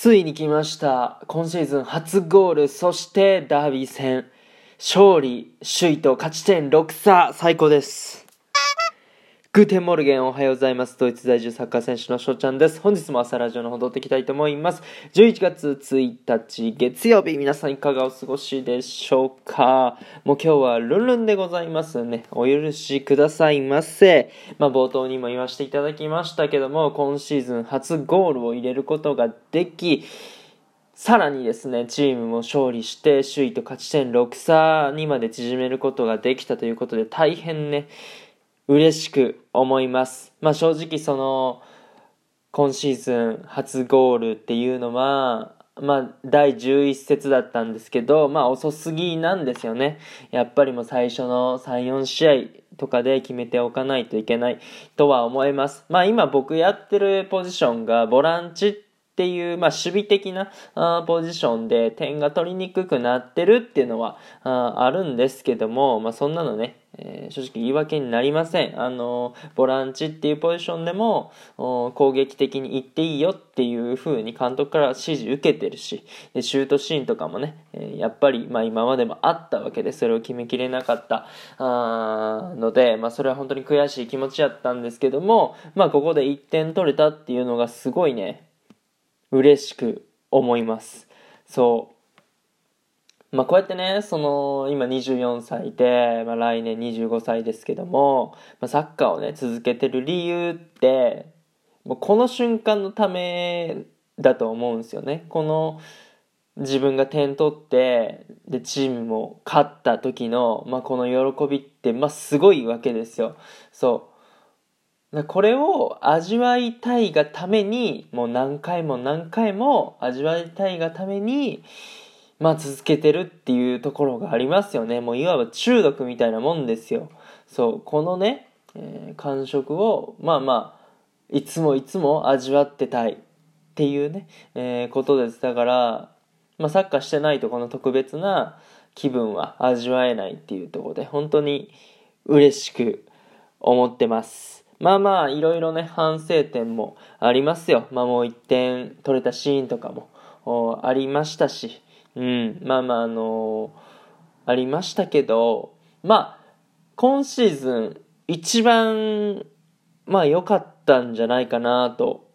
ついに来ました。今シーズン初ゴール、そしてダービー戦。勝利、首位と勝ち点6差、最高です。 Guten Morgen おはようございます。ドイツ在住サッカー選手の翔ちゃんです。本日も朝ラジオの方撮っていきたいと思います。11月1日月曜日、皆さんいかがお過ごしでしょうかもう今日はルンルンでございますね。お許しくださいませ。まあ冒頭にも言わせていただきましたけども、今シーズン初ゴールを入れることができ、さらにですね、チームも勝利して、首位と勝ち点6差にまで縮めることができたということで、大変ね、嬉しく思います。まあ正直その、今シーズン初ゴールっていうのは、まあ第11節だったんですけど、まあ遅すぎなんですよね。やっぱりもう最初の3、4試合とかで決めておかないといけないとは思います。まあ今僕やってるポジションがボランチっていう、まあ、守備的なあポジションで点が取りにくくなってるっていうのはああるんですけども、まあ、そんなのね、えー正直言い訳になりません。あのボランチっていうポジションでも攻撃的に行っていいよっていう風に監督から指示受けてるしでシュートシーンとかもね、えやっぱり、まあ、今までもあったわけでそれを決めきれなかった。あので、まあ、それは本当に悔しい気持ちやったんですけども、まあ、ここで1点取れたっていうのがすごいね嬉しく思います。そう。まあこうやってねその今24歳で、まあ、来年25歳ですけども、まあ、サッカーをね続けてる理由ってもうこの瞬間のためだと思うんですよね。この自分が点取ってでチームも勝った時の、まあ、この喜びって、まあ、すごいわけですよ。そう。これを味わいたいがためにもう何回も何回も味わいたいがためにまあ続けてるっていうところがありますよね。もういわば中毒みたいなもんですよ。そうこのね、えー感触をまあまあいつもいつも味わってたいっていうね、えーことです。だから、まあ、サッカーしてないとこの特別な気分は味わえないっていうところで本当に嬉しく思ってます。まあまあいろいろね反省点もありますよ。まあもう1点取れたシーンとかもありましたしうんまあまああのありましたけどまあ今シーズン一番まあ良かったんじゃないかなと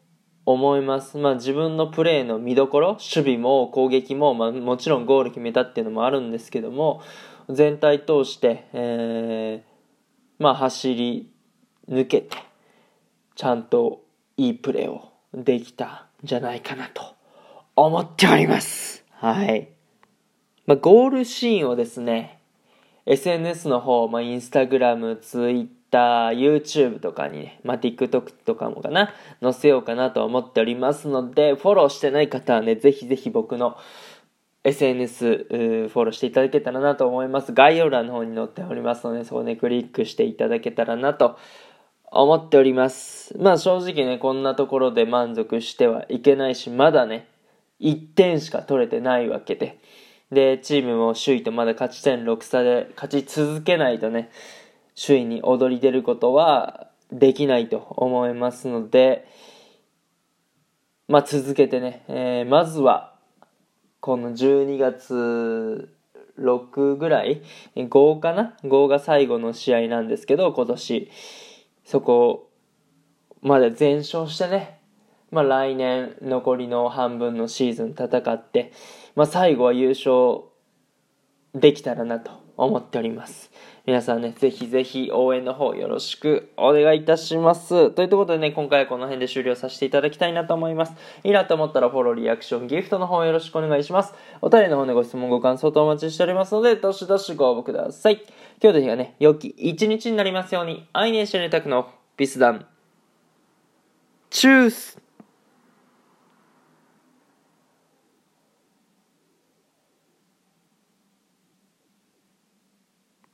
思います。まあ自分のプレーの見どころ、守備も攻撃も、まあもちろんゴール決めたっていうのもあるんですけども、全体通して、えーまあ走り抜けて、ちゃんといいプレーをできたんじゃないかなと思っております。はい。まあゴールシーンをですね、SNS の方、まあ、インスタグラム、ツイッター、YouTube とかにね、まあ、TikTok とかもかな、載せようかなと思っておりますので、フォローしてない方はね、ぜひぜひ僕の SNS フォローしていただけたらなと思います。概要欄の方に載っておりますので、そこね、クリックしていただけたらなと思っております。まあ正直ね、こんなところで満足してはいけないし、まだね、1点しか取れてないわけで。で、チームも首位とまだ勝ち点6差で勝ち続けないとね、首位に躍り出ることはできないと思いますので、まあ続けてね、えーまずは、この12月6ぐらい ?5 かな ?5 が最後の試合なんですけど、今年。そこまで全勝してね、まあ来年残りの半分のシーズン戦って、まあ最後は優勝できたらなと思っております。皆さんね、ぜひぜひ応援の方よろしくお願いいたします。ということでね、今回はこの辺で終了させていただきたいなと思います。いいなと思ったらフォロー、リアクション、ギフトの方よろしくお願いします。お便りの方でご質問、ご感想とお待ちしておりますので、どしどしご応募ください。今日という日がね、良き一日になりますように、愛年してねたくのビスダン。チュース